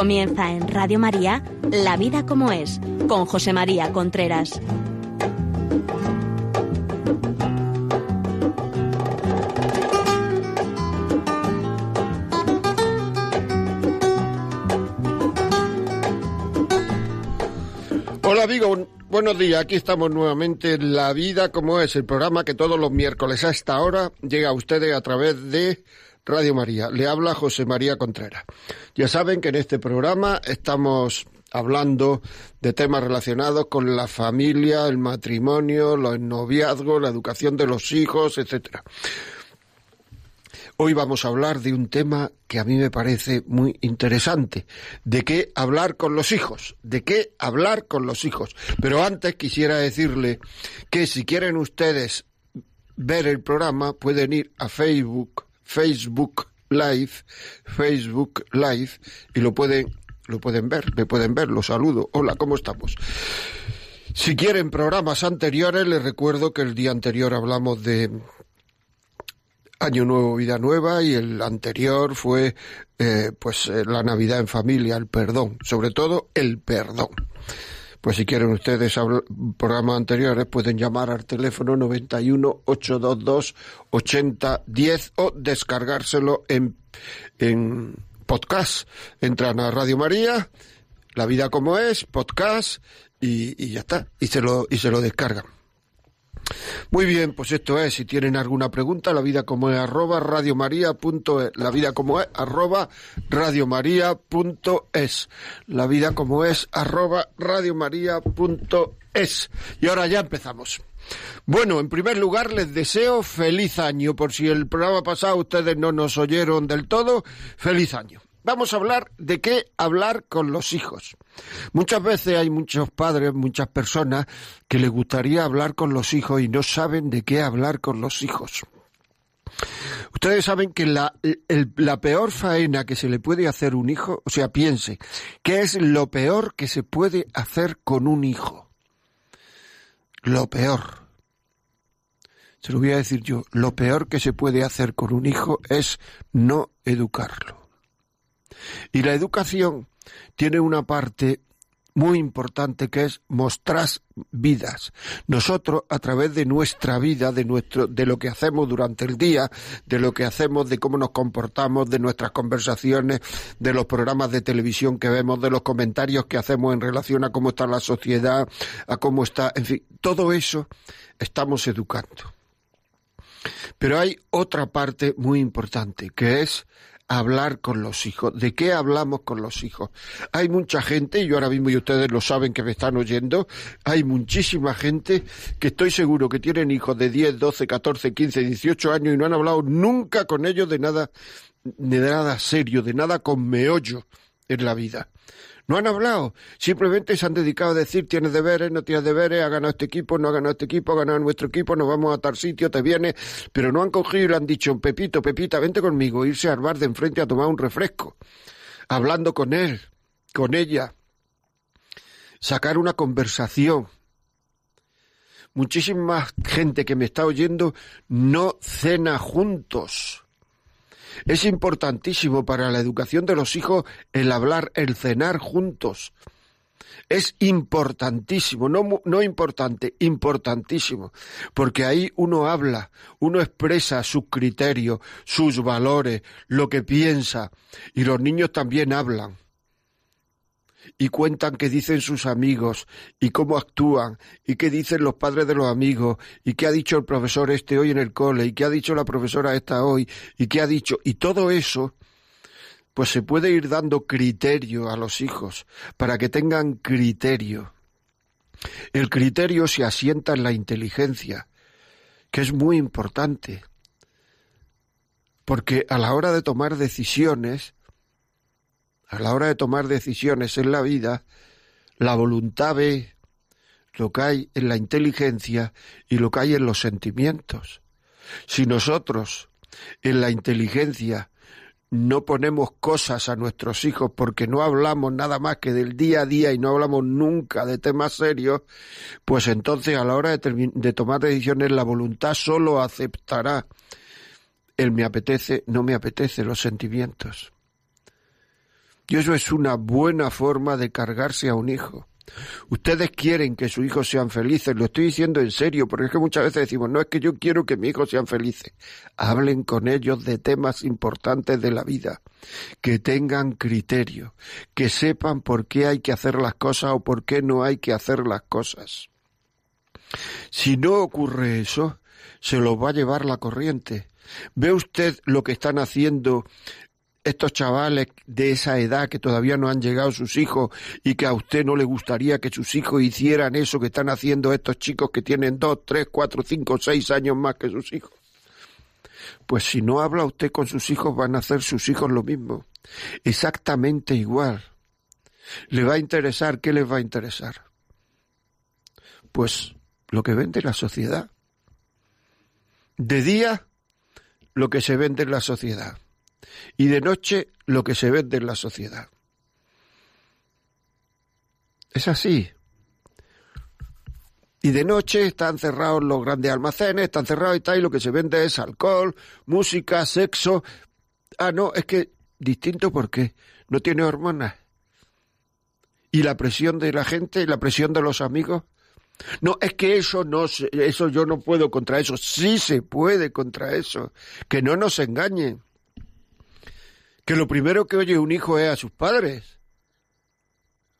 Comienza en Radio María La vida como es, con José María Contreras. Hola amigos, buenos días. Aquí estamos nuevamente en La Vida como es, el programa que todos los miércoles a esta hora llega a ustedes a través de Radio María. Le habla José María Contreras. Ya saben que en este programa estamos hablando de temas relacionados con la familia, el matrimonio, los noviazgos, la educación de los hijos, etcétera. Hoy vamos a hablar de un tema que a mí me parece muy interesante, de qué hablar con los hijos, de qué hablar con los hijos. Pero antes quisiera decirle que si quieren ustedes ver el programa pueden ir a Facebook Facebook Live, Facebook Live, y lo pueden, lo pueden ver, me pueden ver, los saludo. Hola, ¿cómo estamos? Si quieren programas anteriores, les recuerdo que el día anterior hablamos de Año Nuevo, Vida Nueva y el anterior fue eh, pues eh, la Navidad en familia, el perdón, sobre todo el perdón. Pues si quieren ustedes programas anteriores pueden llamar al teléfono 91 822 8010 o descargárselo en, en podcast. Entran a Radio María, La vida como es, podcast y, ya está. Y se lo, y se lo descargan. Muy bien, pues esto es, si tienen alguna pregunta, la vida como es arroba radiomaria.es, la vida como es arroba radiomaria.es, la vida como es arroba radiomaria.es. Y ahora ya empezamos. Bueno, en primer lugar les deseo feliz año, por si el programa pasado ustedes no nos oyeron del todo, feliz año. Vamos a hablar de qué hablar con los hijos. Muchas veces hay muchos padres, muchas personas que les gustaría hablar con los hijos y no saben de qué hablar con los hijos. Ustedes saben que la, peor faena que se le puede hacer un hijo, o sea, piense, ¿qué es lo peor que se puede hacer con un hijo? Lo peor. Se lo voy a decir yo, lo peor que se puede hacer con un hijo es no educarlo. Y la educación tiene una parte muy importante que es mostrar vidas. Nosotros a través de nuestra vida, de nuestro de lo que hacemos durante el día, de lo que hacemos, de cómo nos comportamos, de nuestras conversaciones, de los programas de televisión que vemos, de los comentarios que hacemos en relación a cómo está la sociedad, a cómo está, en fin, todo eso estamos educando. Pero hay otra parte muy importante que es hablar con los hijos. ¿De qué hablamos con los hijos? Hay mucha gente, y yo ahora mismo y ustedes lo saben que me están oyendo, hay muchísima gente que estoy seguro que tienen hijos de 10, 12, 14, 15, 18 años y no han hablado nunca con ellos de nada, de nada serio, de nada con meollo en la vida. No han hablado, simplemente se han dedicado a decir tienes deberes, no tienes deberes, ha ganado este equipo, no ha ganado este equipo, ha ganado nuestro equipo, nos vamos a tal sitio, te viene, pero no han cogido y le han dicho, Pepito, Pepita, vente conmigo, irse al bar de enfrente a tomar un refresco, hablando con él, con ella, sacar una conversación. Muchísima gente que me está oyendo no cena juntos es importantísimo para la educación de los hijos el hablar, el cenar juntos. Es importantísimo, no, no importante, importantísimo, porque ahí uno habla, uno expresa sus criterios, sus valores, lo que piensa, y los niños también hablan y cuentan qué dicen sus amigos y cómo actúan y qué dicen los padres de los amigos y qué ha dicho el profesor este hoy en el cole y qué ha dicho la profesora esta hoy y qué ha dicho y todo eso pues se puede ir dando criterio a los hijos para que tengan criterio. El criterio se asienta en la inteligencia, que es muy importante, porque a la hora de tomar decisiones a la hora de tomar decisiones en la vida, la voluntad ve lo que hay en la inteligencia y lo que hay en los sentimientos. Si nosotros en la inteligencia no ponemos cosas a nuestros hijos porque no hablamos nada más que del día a día y no hablamos nunca de temas serios, pues entonces a la hora de, de tomar decisiones la voluntad solo aceptará el me apetece, no me apetece los sentimientos. Y eso es una buena forma de cargarse a un hijo. Ustedes quieren que sus hijos sean felices, lo estoy diciendo en serio, porque es que muchas veces decimos, no es que yo quiero que mis hijos sean felices. Hablen con ellos de temas importantes de la vida, que tengan criterio, que sepan por qué hay que hacer las cosas o por qué no hay que hacer las cosas. Si no ocurre eso, se los va a llevar la corriente. ¿Ve usted lo que están haciendo estos chavales de esa edad que todavía no han llegado sus hijos y que a usted no le gustaría que sus hijos hicieran eso que están haciendo estos chicos que tienen dos, tres, cuatro, cinco, seis años más que sus hijos? Pues si no habla usted con sus hijos van a hacer sus hijos lo mismo, exactamente igual. ¿Le va a interesar? ¿Qué les va a interesar? Pues lo que vende la sociedad. De día, lo que se vende en la sociedad y de noche lo que se vende en la sociedad. Es así. Y de noche están cerrados los grandes almacenes, están cerrados y tal, y lo que se vende es alcohol, música, sexo. Ah, no, es que distinto porque no tiene hormonas. Y la presión de la gente, la presión de los amigos. No, es que eso no, eso yo no puedo contra eso. Sí se puede contra eso. Que no nos engañen que lo primero que oye un hijo es a sus padres.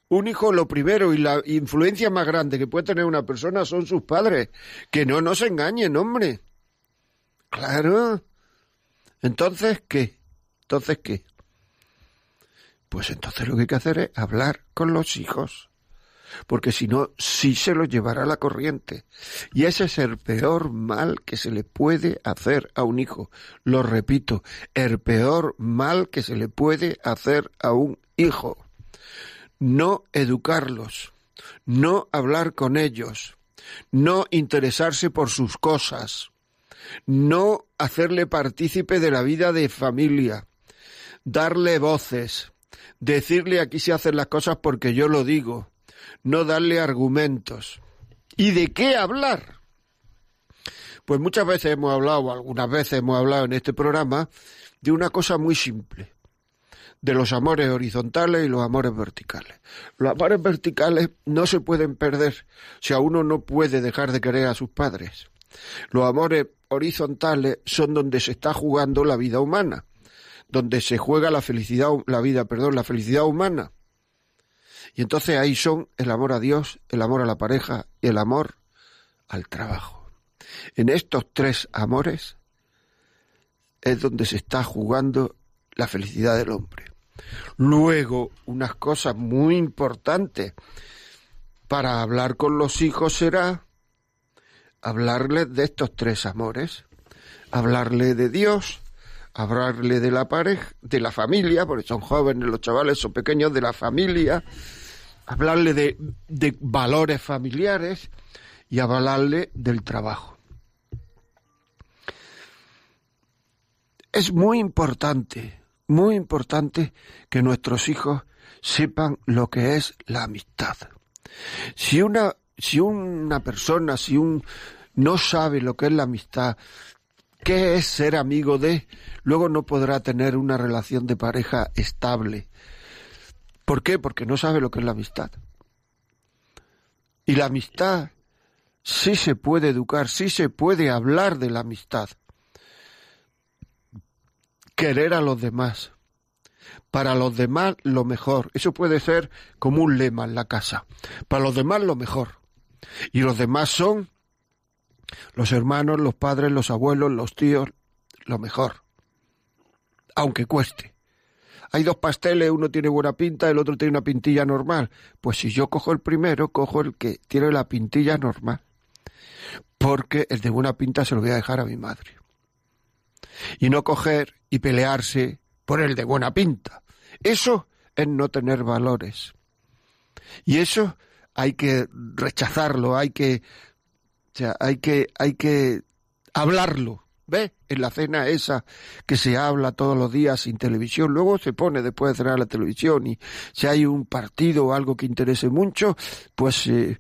Un hijo lo primero y la influencia más grande que puede tener una persona son sus padres. Que no nos engañen, hombre. Claro. Entonces, ¿qué? Entonces, ¿qué? Pues entonces lo que hay que hacer es hablar con los hijos porque si no, sí se lo llevará la corriente. Y ese es el peor mal que se le puede hacer a un hijo. Lo repito, el peor mal que se le puede hacer a un hijo. No educarlos, no hablar con ellos, no interesarse por sus cosas, no hacerle partícipe de la vida de familia, darle voces, decirle aquí se hacen las cosas porque yo lo digo, no darle argumentos. ¿Y de qué hablar? Pues muchas veces hemos hablado, algunas veces hemos hablado en este programa, de una cosa muy simple, de los amores horizontales y los amores verticales. Los amores verticales no se pueden perder, o sea, uno no puede dejar de querer a sus padres. Los amores horizontales son donde se está jugando la vida humana, donde se juega la felicidad, la vida, perdón, la felicidad humana. Y entonces ahí son el amor a Dios, el amor a la pareja y el amor al trabajo. En estos tres amores es donde se está jugando la felicidad del hombre. Luego, unas cosas muy importantes para hablar con los hijos será hablarles de estos tres amores, hablarle de Dios, hablarle de la pareja, de la familia, porque son jóvenes los chavales, son pequeños, de la familia, hablarle de, de valores familiares y hablarle del trabajo. Es muy importante, muy importante que nuestros hijos sepan lo que es la amistad. Si una, si una persona, si un no sabe lo que es la amistad, qué es ser amigo de, luego no podrá tener una relación de pareja estable, ¿Por qué? Porque no sabe lo que es la amistad. Y la amistad sí se puede educar, sí se puede hablar de la amistad. Querer a los demás. Para los demás lo mejor. Eso puede ser como un lema en la casa. Para los demás lo mejor. Y los demás son los hermanos, los padres, los abuelos, los tíos, lo mejor. Aunque cueste hay dos pasteles, uno tiene buena pinta, el otro tiene una pintilla normal. Pues si yo cojo el primero, cojo el que tiene la pintilla normal. Porque el de buena pinta se lo voy a dejar a mi madre. Y no coger y pelearse por el de buena pinta. Eso es no tener valores. Y eso hay que rechazarlo, hay que, o sea, hay que, hay que hablarlo. ¿Ve? En la cena esa que se habla todos los días sin televisión, luego se pone después de cenar la televisión y si hay un partido o algo que interese mucho, pues eh,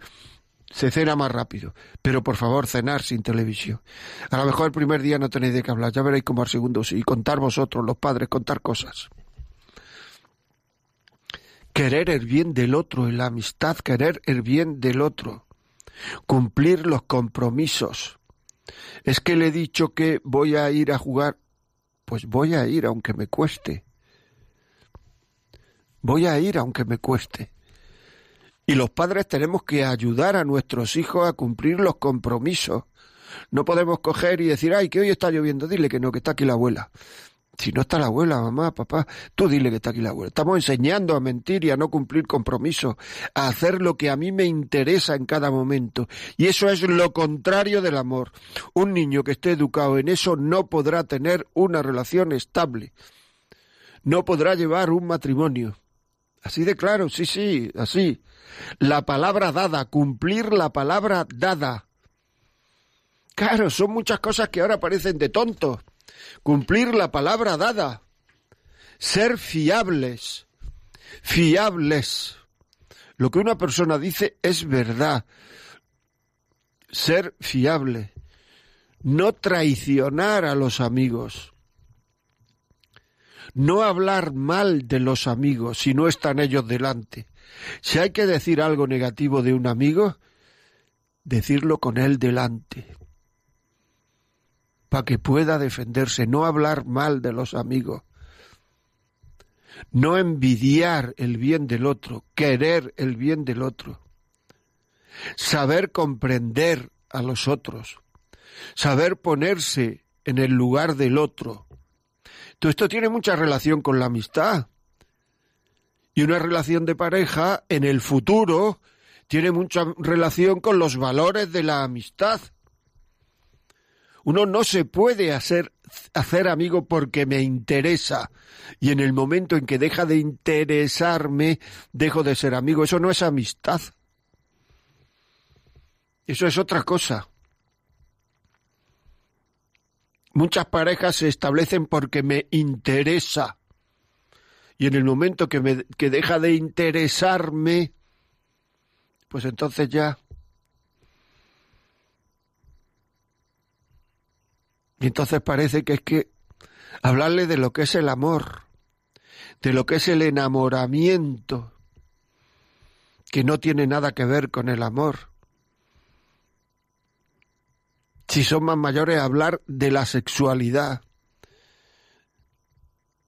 se cena más rápido. Pero por favor, cenar sin televisión. A lo mejor el primer día no tenéis de qué hablar, ya veréis cómo al segundo sí. Y contar vosotros, los padres, contar cosas. querer el bien del otro, en la amistad, querer el bien del otro, cumplir los compromisos. Es que le he dicho que voy a ir a jugar, pues voy a ir aunque me cueste. Voy a ir aunque me cueste. Y los padres tenemos que ayudar a nuestros hijos a cumplir los compromisos. No podemos coger y decir, ay, que hoy está lloviendo, dile que no, que está aquí la abuela. Si no está la abuela, mamá, papá, tú dile que está aquí la abuela. Estamos enseñando a mentir y a no cumplir compromisos, a hacer lo que a mí me interesa en cada momento. Y eso es lo contrario del amor. Un niño que esté educado en eso no podrá tener una relación estable. No podrá llevar un matrimonio. Así de claro, sí, sí, así. La palabra dada, cumplir la palabra dada. Claro, son muchas cosas que ahora parecen de tontos cumplir la palabra dada, ser fiables, fiables. Lo que una persona dice es verdad, ser fiable, no traicionar a los amigos, no hablar mal de los amigos si no están ellos delante. Si hay que decir algo negativo de un amigo, decirlo con él delante para que pueda defenderse, no hablar mal de los amigos, no envidiar el bien del otro, querer el bien del otro, saber comprender a los otros, saber ponerse en el lugar del otro. Todo esto tiene mucha relación con la amistad. Y una relación de pareja en el futuro tiene mucha relación con los valores de la amistad. Uno no se puede hacer, hacer amigo porque me interesa. Y en el momento en que deja de interesarme, dejo de ser amigo. Eso no es amistad. Eso es otra cosa. Muchas parejas se establecen porque me interesa. Y en el momento que, me, que deja de interesarme, pues entonces ya Y entonces parece que es que hablarle de lo que es el amor, de lo que es el enamoramiento, que no tiene nada que ver con el amor. Si son más mayores, hablar de la sexualidad,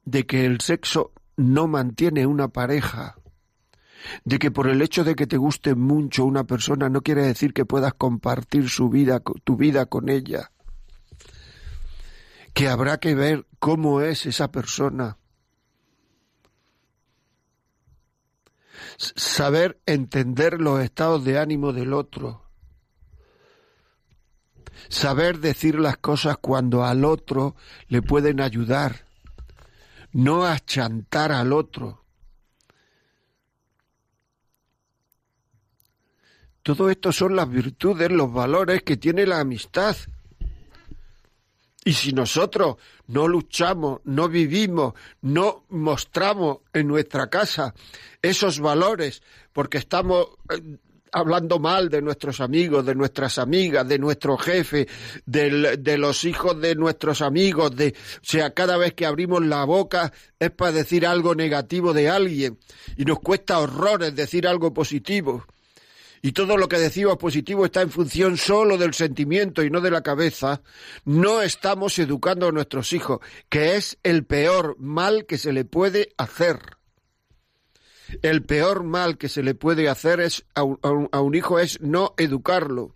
de que el sexo no mantiene una pareja, de que por el hecho de que te guste mucho una persona no quiere decir que puedas compartir su vida, tu vida con ella que habrá que ver cómo es esa persona. Saber entender los estados de ánimo del otro. Saber decir las cosas cuando al otro le pueden ayudar. No achantar al otro. Todo esto son las virtudes, los valores que tiene la amistad. Y si nosotros no luchamos, no vivimos, no mostramos en nuestra casa esos valores, porque estamos eh, hablando mal de nuestros amigos, de nuestras amigas, de nuestro jefe, de los hijos de nuestros amigos, de, o sea, cada vez que abrimos la boca es para decir algo negativo de alguien. Y nos cuesta horrores decir algo positivo y todo lo que decimos positivo está en función solo del sentimiento y no de la cabeza, no estamos educando a nuestros hijos, que es el peor mal que se le puede hacer. El peor mal que se le puede hacer es a un, a un hijo es no educarlo.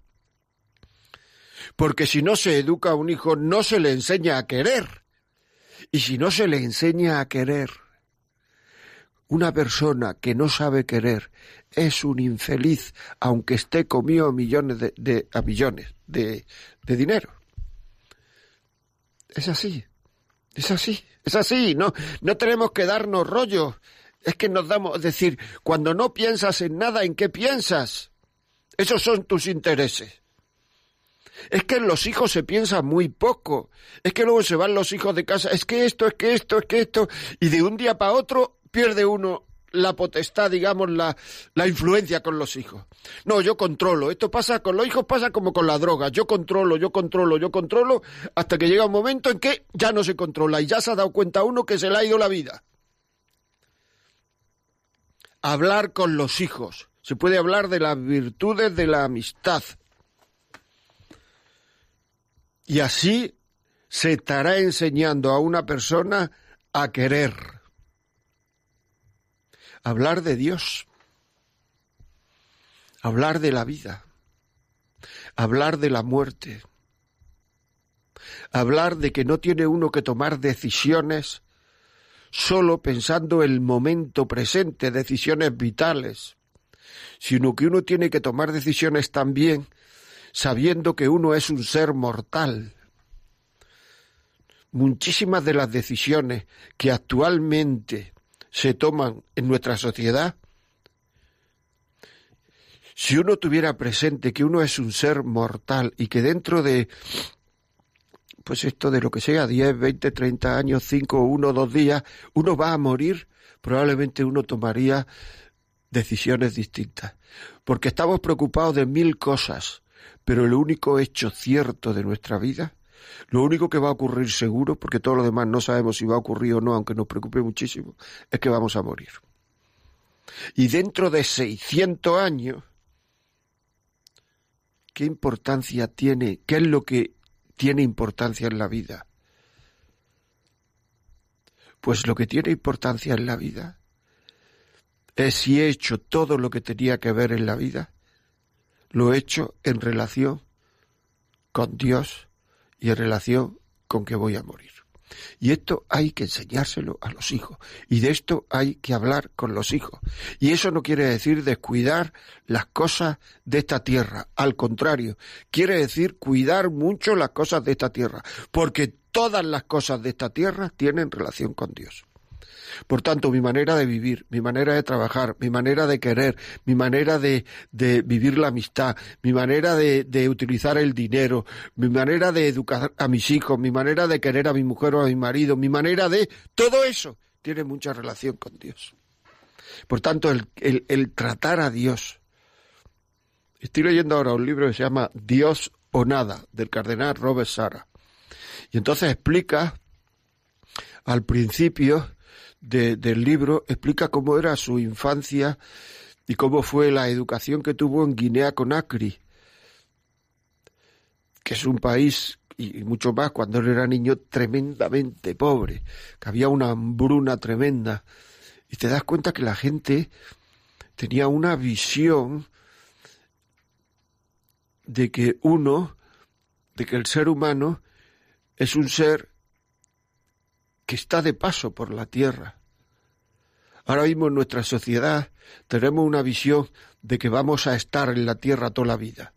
Porque si no se educa a un hijo, no se le enseña a querer. Y si no se le enseña a querer, una persona que no sabe querer es un infeliz, aunque esté comido millones de, a millones de, de dinero. Es así, es así, es así. No, no tenemos que darnos rollos. Es que nos damos, es decir, cuando no piensas en nada, ¿en qué piensas? Esos son tus intereses. Es que en los hijos se piensa muy poco. Es que luego se van los hijos de casa. Es que esto, es que esto, es que esto. Y de un día para otro pierde uno la potestad, digamos, la, la, influencia con los hijos. No, yo controlo. Esto pasa con los hijos, pasa como con la droga. Yo controlo, yo controlo, yo controlo, hasta que llega un momento en que ya no se controla y ya se ha dado cuenta uno que se le ha ido la vida. hablar con los hijos, se puede hablar de las virtudes de la amistad. Y así se estará enseñando a una persona a querer. Hablar de Dios. Hablar de la vida. Hablar de la muerte. Hablar de que no tiene uno que tomar decisiones solo pensando el momento presente, decisiones vitales, sino que uno tiene que tomar decisiones también sabiendo que uno es un ser mortal. Muchísimas de las decisiones que actualmente se toman en nuestra sociedad, si uno tuviera presente que uno es un ser mortal y que dentro de pues esto de lo que sea, 10, 20, 30 años, 5, 1, 2 días, uno va a morir, probablemente uno tomaría decisiones distintas. Porque estamos preocupados de mil cosas, pero el único hecho cierto de nuestra vida, lo único que va a ocurrir seguro, porque todo lo demás no sabemos si va a ocurrir o no, aunque nos preocupe muchísimo, es que vamos a morir. Y dentro de 600 años, ¿qué importancia tiene? ¿Qué es lo que tiene importancia en la vida? Pues lo que tiene importancia en la vida es si he hecho todo lo que tenía que ver en la vida, lo he hecho en relación con Dios y en relación con que voy a morir. Y esto hay que enseñárselo a los hijos. Y de esto hay que hablar con los hijos. Y eso no quiere decir descuidar las cosas de esta tierra. Al contrario, quiere decir cuidar mucho las cosas de esta tierra. Porque todas las cosas de esta tierra tienen relación con Dios. Por tanto, mi manera de vivir, mi manera de trabajar, mi manera de querer, mi manera de, vivir la amistad, mi manera de, utilizar el dinero, mi manera de educar a mis hijos, mi manera de querer a mi mujer o a mi marido, mi manera de... Todo eso tiene mucha relación con Dios. Por tanto, el, el tratar a Dios. Estoy leyendo ahora un libro que se llama Dios o nada, del cardenal Robert Sara. Y entonces explica al principio del libro explica cómo era su infancia y cómo fue la educación que tuvo en Guinea Conakry, que es un país y mucho más cuando él era niño tremendamente pobre, que había una hambruna tremenda. Y te das cuenta que la gente tenía una visión de que uno, de que el ser humano es un ser que está de paso por la tierra. Ahora mismo en nuestra sociedad tenemos una visión de que vamos a estar en la tierra toda la vida.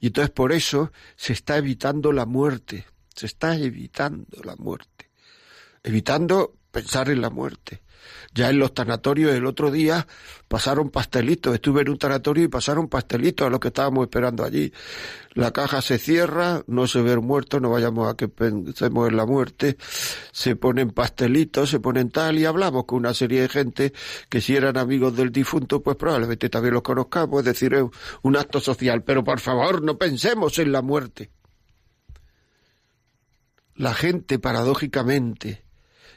Y entonces por eso se está evitando la muerte, se está evitando la muerte, evitando pensar en la muerte. Ya en los tanatorios el otro día pasaron pastelitos. Estuve en un tanatorio y pasaron pastelitos a los que estábamos esperando allí. La caja se cierra, no se ve muerto, no vayamos a que pensemos en la muerte. Se ponen pastelitos, se ponen tal y hablamos con una serie de gente que si eran amigos del difunto, pues probablemente también los conozcamos. Es decir, es un acto social. Pero por favor, no pensemos en la muerte. La gente, paradójicamente,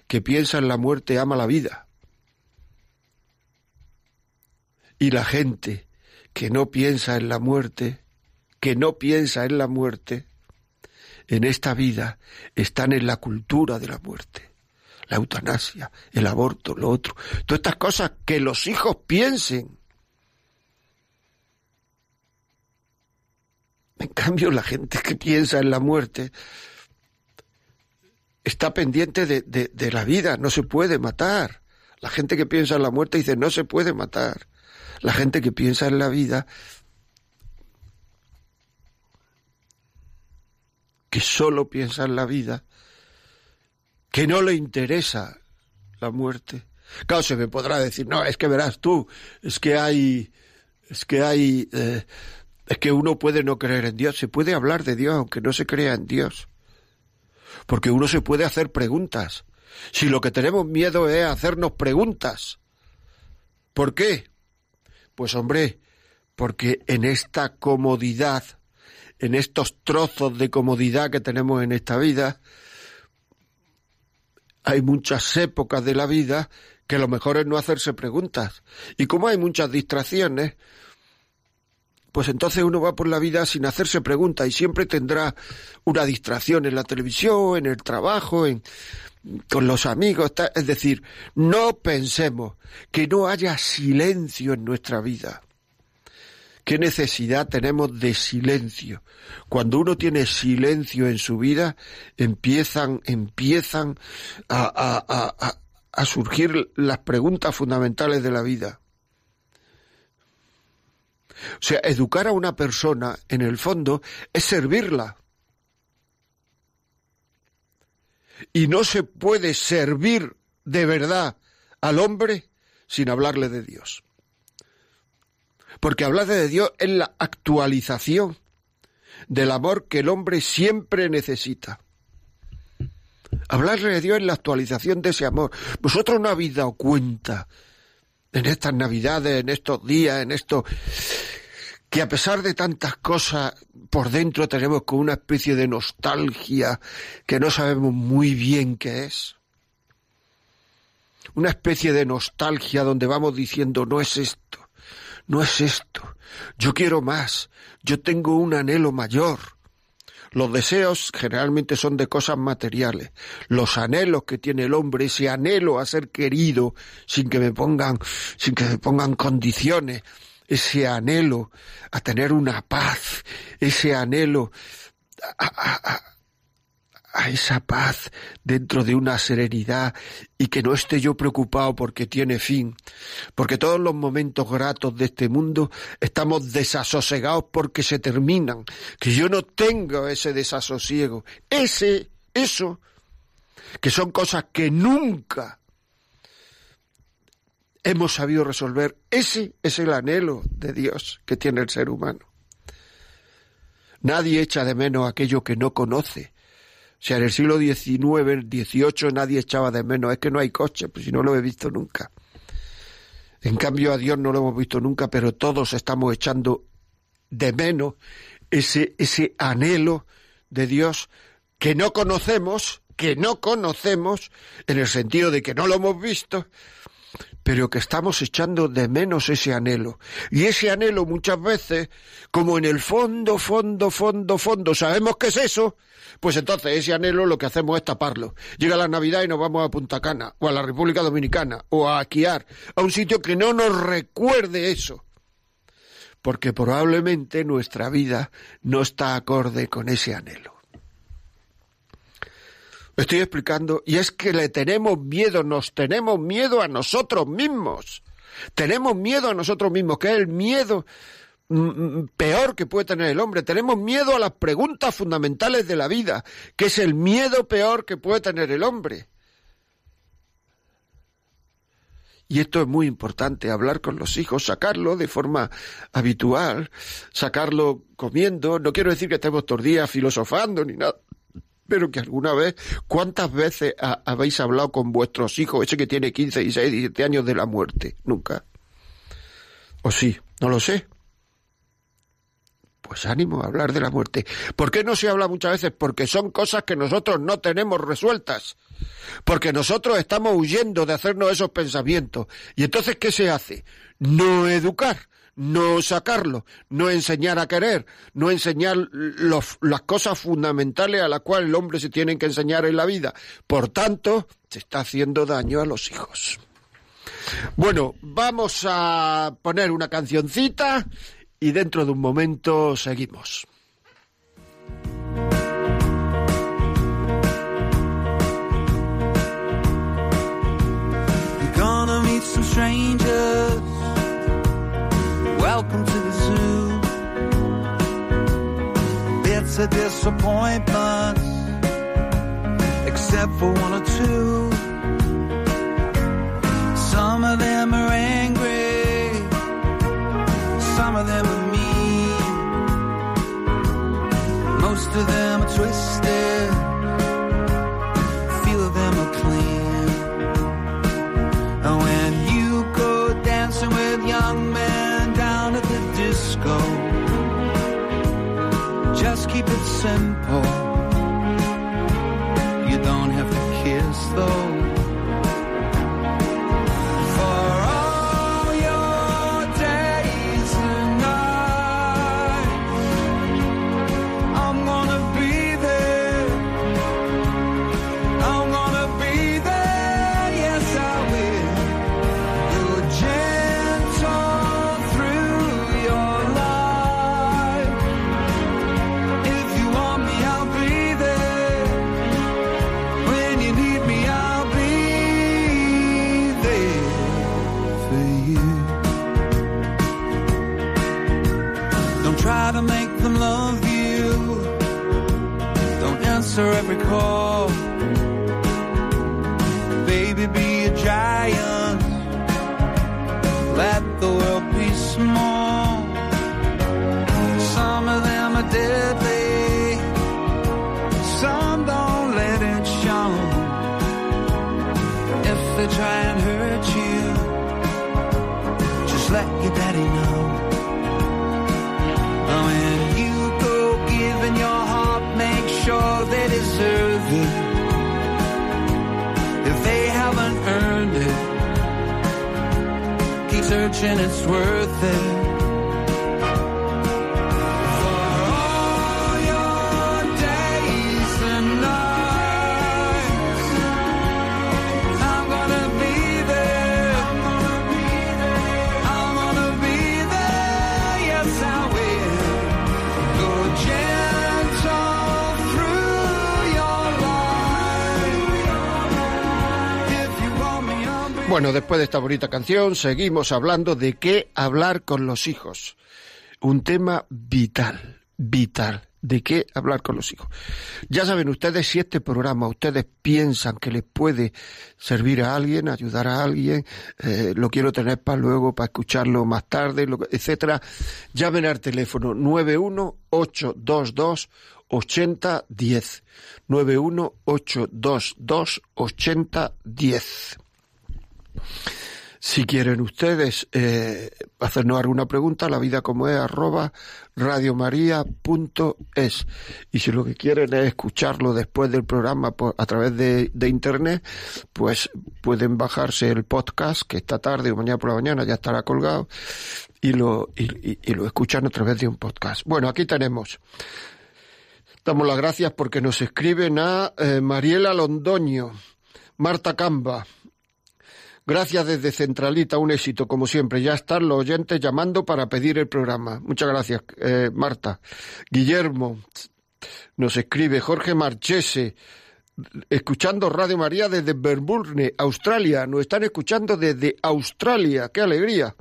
que piensa en la muerte ama la vida. Y la gente que no piensa en la muerte, que no piensa en la muerte, en esta vida están en la cultura de la muerte. La eutanasia, el aborto, lo otro. Todas estas cosas que los hijos piensen. En cambio, la gente que piensa en la muerte está pendiente de, la vida, no se puede matar. La gente que piensa en la muerte dice no se puede matar. La gente que piensa en la vida, que solo piensa en la vida, que no le interesa la muerte. Claro, se me podrá decir, no, es que verás tú, es que hay, es que hay, eh, es que uno puede no creer en Dios, se puede hablar de Dios aunque no se crea en Dios porque uno se puede hacer preguntas. Si lo que tenemos miedo es hacernos preguntas. ¿Por qué? Pues hombre, porque en esta comodidad, en estos trozos de comodidad que tenemos en esta vida, hay muchas épocas de la vida que lo mejor es no hacerse preguntas. Y como hay muchas distracciones, pues entonces uno va por la vida sin hacerse preguntas y siempre tendrá una distracción en la televisión, en el trabajo, en, con los amigos. Es decir, no pensemos que no haya silencio en nuestra vida. ¿Qué necesidad tenemos de silencio? Cuando uno tiene silencio en su vida, empiezan, empiezan a, a, a, a surgir las preguntas fundamentales de la vida. O sea, educar a una persona, en el fondo, es servirla. Y no se puede servir de verdad al hombre sin hablarle de Dios. Porque hablarle de Dios es la actualización del amor que el hombre siempre necesita. Hablarle de Dios es la actualización de ese amor. Vosotros no habéis dado cuenta en estas navidades, en estos días, en esto, que a pesar de tantas cosas, por dentro tenemos como una especie de nostalgia que no sabemos muy bien qué es. Una especie de nostalgia donde vamos diciendo, no es esto, no es esto, yo quiero más, yo tengo un anhelo mayor. Los deseos generalmente son de cosas materiales. Los anhelos que tiene el hombre, ese anhelo a ser querido sin que me pongan, sin que me pongan condiciones, ese anhelo a tener una paz, ese anhelo esa paz dentro de una serenidad y que no esté yo preocupado porque tiene fin, porque todos los momentos gratos de este mundo estamos desasosegados porque se terminan, que yo no tengo ese desasosiego, ese, eso, que son cosas que nunca hemos sabido resolver. Ese es el anhelo de Dios que tiene el ser humano. Nadie echa de menos aquello que no conoce. O sea, en el siglo XIX, XVIII, nadie echaba de menos. Es que no hay coche, pues si no lo he visto nunca. En cambio, a Dios no lo hemos visto nunca, pero todos estamos echando de menos ese anhelo de Dios que no conocemos, que no conocemos, en el sentido de que no lo hemos visto, pero que estamos echando de menos ese anhelo. Y ese anhelo muchas veces, como en el fondo, fondo, fondo, fondo, sabemos que es eso, pues entonces ese anhelo lo que hacemos es taparlo. Llega la Navidad y nos vamos a Punta Cana, o a la República Dominicana, o a Aquiar, a un sitio que no nos recuerde eso. Porque probablemente nuestra vida no está acorde con ese anhelo estoy explicando, y es que le tenemos miedo, nos tenemos miedo a nosotros mismos. Tenemos miedo a nosotros mismos, que es el miedo mm, mm, peor que puede tener el hombre. Tenemos miedo a las preguntas fundamentales de la vida, que es el miedo peor que puede tener el hombre. Y esto es muy importante, hablar con los hijos, sacarlo de forma habitual, sacarlo comiendo. No quiero decir que estemos todos filosofando ni nada, pero que alguna vez, ¿cuántas veces habéis hablado con vuestros hijos, ese que tiene 15, 16, 17 años de la muerte? Nunca. ¿O sí? No lo sé. Pues ánimo a hablar de la muerte. ¿Por qué no se habla muchas veces? Porque son cosas que nosotros no tenemos resueltas. Porque nosotros estamos huyendo de hacernos esos pensamientos. Y entonces, ¿qué se hace? No educar no sacarlo, no enseñar a querer, no enseñar las cosas fundamentales a las cuales el hombre se tiene que enseñar en la vida. Por tanto, se está haciendo daño a los hijos. Bueno, vamos a poner una cancioncita y dentro de un momento seguimos. It's a disappointment, except for one or two. Some of them are angry, some of them are mean, most of them are twisted, recall searching, it's worth it. Bueno, después de esta bonita canción, seguimos hablando de qué hablar con los hijos. Un tema vital, vital. ¿De qué hablar con los hijos? Ya saben ustedes, si este programa ustedes piensan que les puede servir a alguien, ayudar a alguien, eh, lo quiero tener para luego, para escucharlo más tarde, etcétera, llamen al teléfono 91822 8010. 91822 8010. Si quieren ustedes eh, hacernos alguna pregunta, la vida como es arroba radiomaria.es. Y si lo que quieren es escucharlo después del programa por, a través de, internet, pues pueden bajarse el podcast que esta tarde o mañana por la mañana ya estará colgado y lo, y, escuchan a través de un podcast. Bueno, aquí tenemos. Damos las gracias porque nos escriben a eh, Mariela Londoño, Marta Camba, Gracias desde Centralita, un éxito como siempre. Ya están los oyentes llamando para pedir el programa. Muchas gracias, eh, Marta. Guillermo nos escribe Jorge Marchese, escuchando Radio María desde Melbourne, Australia. Nos están escuchando desde Australia. ¡Qué alegría!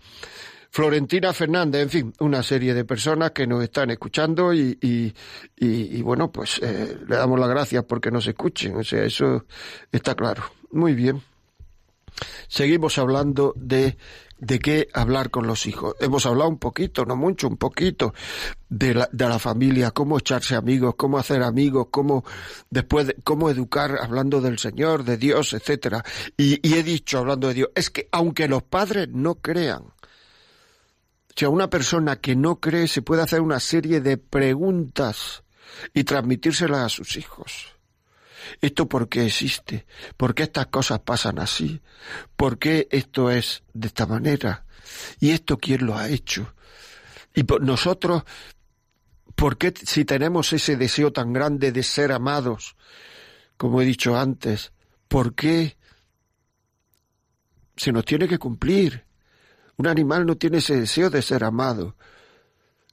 Florentina Fernández, en fin, una serie de personas que nos están escuchando y, y, y, y bueno, pues eh, le damos las gracias porque nos escuchen. O sea, eso está claro. Muy bien. Seguimos hablando de, de qué hablar con los hijos. Hemos hablado un poquito, no mucho, un poquito de la, de la familia, cómo echarse amigos, cómo hacer amigos, cómo después, de- cómo educar hablando del Señor, de Dios, etcétera. Y, he dicho hablando de Dios, es que aunque los padres no crean, o sea, una persona que no cree se puede hacer una serie de preguntas y transmitírselas a sus hijos. ¿Esto por qué existe? ¿Por qué estas cosas pasan así? ¿Por qué esto es de esta manera? ¿Y esto quién lo ha hecho? Y nosotros, ¿por qué si tenemos ese deseo tan grande de ser amados, como he dicho antes, ¿por qué se nos tiene que cumplir? Un animal no tiene ese deseo de ser amado.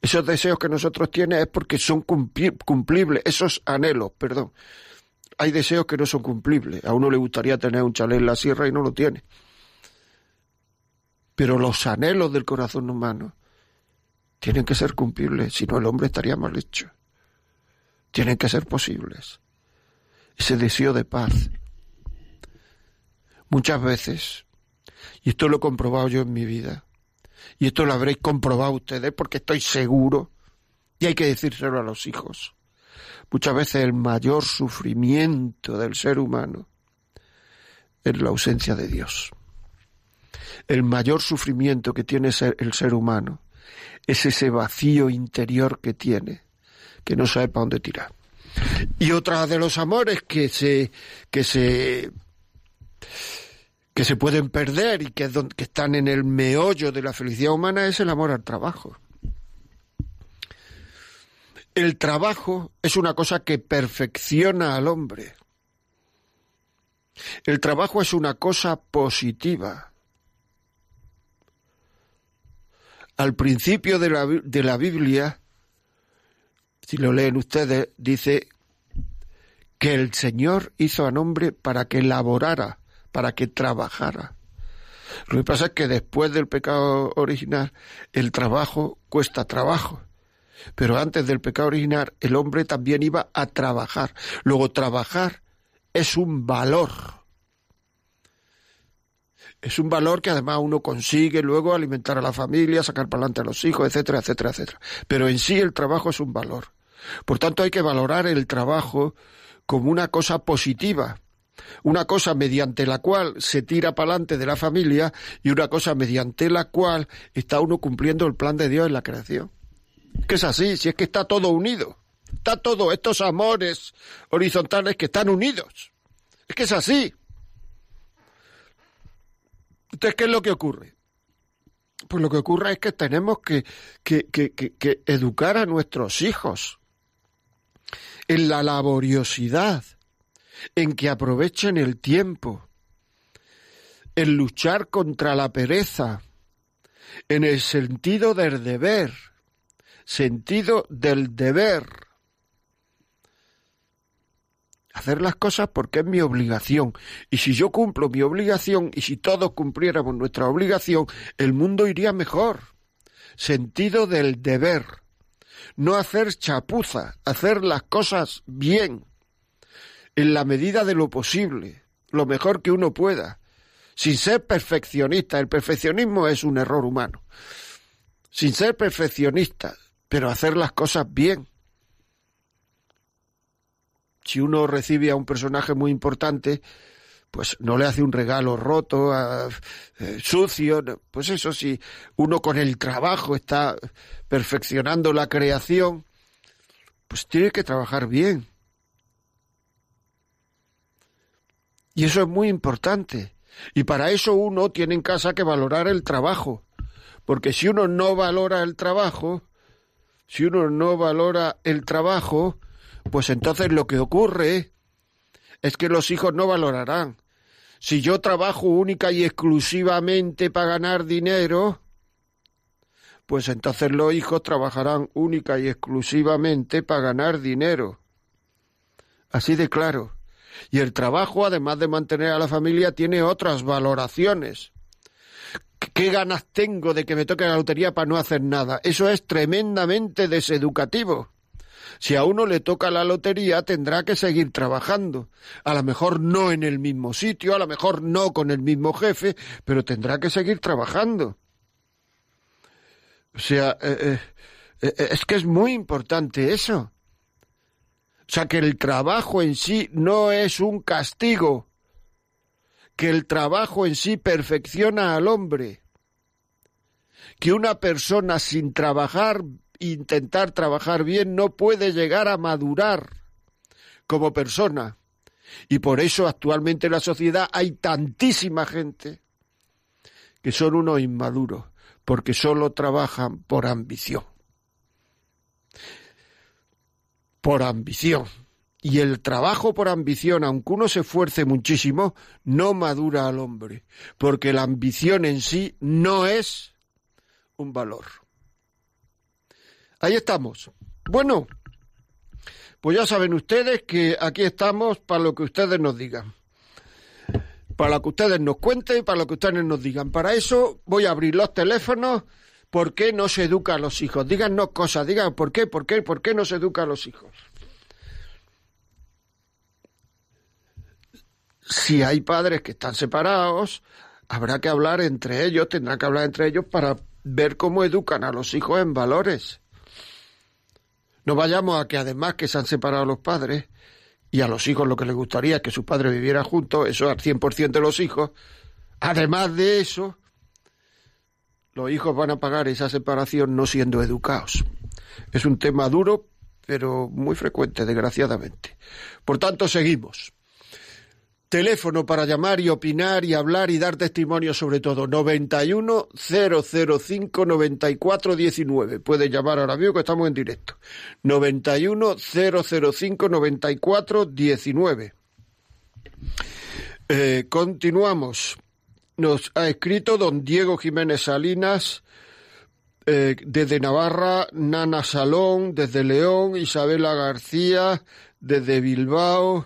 Esos deseos que nosotros tiene es porque son cumpli- cumplibles, esos anhelos, perdón hay deseos que no son cumplibles. A uno le gustaría tener un chalet en la sierra y no lo tiene. Pero los anhelos del corazón humano tienen que ser cumplibles, si no el hombre estaría mal hecho. Tienen que ser posibles. Ese deseo de paz. Muchas veces, y esto lo he comprobado yo en mi vida, y esto lo habréis comprobado ustedes porque estoy seguro, y hay que decírselo a los hijos muchas veces el mayor sufrimiento del ser humano es la ausencia de Dios. El mayor sufrimiento que tiene el ser humano es ese vacío interior que tiene, que no sabe para dónde tirar. Y otra de los amores que se, que se, que se pueden perder y que, que están en el meollo de la felicidad humana es el amor al trabajo. El trabajo es una cosa que perfecciona al hombre. El trabajo es una cosa positiva. Al principio de la, de la Biblia, si lo leen ustedes, dice que el Señor hizo al hombre para que laborara, para que trabajara. Lo que pasa es que después del pecado original, el trabajo cuesta trabajo. Pero antes del pecado original, el hombre también iba a trabajar. Luego, trabajar es un valor. Es un valor que además uno consigue luego alimentar a la familia, sacar para adelante a los hijos, etcétera, etcétera, etcétera. Pero en sí el trabajo es un valor. Por tanto, hay que valorar el trabajo como una cosa positiva, una cosa mediante la cual se tira para adelante de la familia y una cosa mediante la cual está uno cumpliendo el plan de Dios en la creación. Que es así, si es que está todo unido. Está todo, estos amores horizontales que están unidos. Es que es así. Entonces, ¿qué es lo que ocurre? Pues lo que ocurre es que tenemos que, que, que, que educar a nuestros hijos en la laboriosidad, en que aprovechen el tiempo, en luchar contra la pereza, en el sentido del deber, sentido del deber. Hacer las cosas porque es mi obligación. Y si yo cumplo mi obligación y si todos cumpliéramos nuestra obligación, el mundo iría mejor. Sentido del deber. No hacer chapuza, hacer las cosas bien en la medida de lo posible, lo mejor que uno pueda, sin ser perfeccionista. El perfeccionismo es un error humano. Sin ser perfeccionista, pero hacer las cosas bien. Si uno recibe a un personaje muy importante, pues no le hace un regalo roto, eh, sucio, pues eso sí, uno con el trabajo está perfeccionando la creación, pues tiene que trabajar bien. Y eso es muy importante. Y para eso uno tiene en casa que valorar el trabajo. Porque si uno no valora el trabajo, si uno no valora el trabajo, pues entonces lo que ocurre es que los hijos no valorarán. Si yo trabajo única y exclusivamente para ganar dinero, pues entonces los hijos trabajarán única y exclusivamente para ganar dinero. Así de claro. Y el trabajo, además de mantener a la familia, tiene otras valoraciones. ¿Qué ganas tengo de que me toque la lotería para no hacer nada? Eso es tremendamente deseducativo. Si a uno le toca la lotería, tendrá que seguir trabajando. A lo mejor no en el mismo sitio, a lo mejor no con el mismo jefe, pero tendrá que seguir trabajando. O sea, eh, eh, eh, es que es muy importante eso. O sea, que el trabajo en sí no es un castigo, que el trabajo en sí perfecciona al hombre, que una persona sin trabajar, intentar trabajar bien, no puede llegar a madurar como persona. Y por eso actualmente en la sociedad hay tantísima gente que son unos inmaduros, porque solo trabajan por ambición por ambición. Y el trabajo por ambición, aunque uno se esfuerce muchísimo, no madura al hombre, porque la ambición en sí no es un valor. Ahí estamos. Bueno, pues ya saben ustedes que aquí estamos para lo que ustedes nos digan. Para lo que ustedes nos cuenten para lo que ustedes nos digan. Para eso voy a abrir los teléfonos ¿Por qué no se educa a los hijos? Díganos cosas, digan por qué, por qué, por qué no se educa a los hijos. Si hay padres que están separados, habrá que hablar entre ellos, tendrá que hablar entre ellos para ver cómo educan a los hijos en valores. No vayamos a que además que se han separado los padres y a los hijos lo que les gustaría es que sus padres vivieran juntos, eso al 100% de los hijos, además de eso, los hijos van a pagar esa separación no siendo educados. Es un tema duro, pero muy frecuente, desgraciadamente. Por tanto, seguimos. Teléfono para llamar y opinar y hablar y dar testimonio sobre todo. 91 005 94 19. Puede llamar ahora mismo que estamos en directo. 91 005 94 19. continuamos nos ha escrito don Diego Jiménez Salinas, eh, desde Navarra, Nana Salón, desde León, Isabela García, desde Bilbao,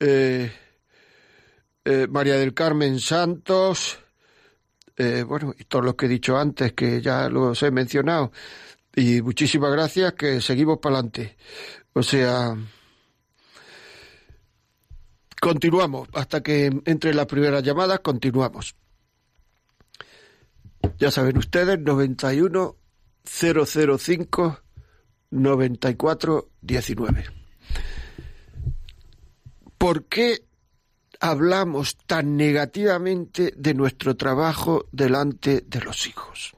eh, eh, María del Carmen Santos, bueno, y todos los que he dicho antes, que ya los he mencionado, Y muchísimas gracias que seguimos para adelante. O sea, continuamos hasta que entre las primeras llamadas, continuamos. Ya saben ustedes, 91 005 94 19. ¿Por qué hablamos tan negativamente de nuestro trabajo delante de los hijos?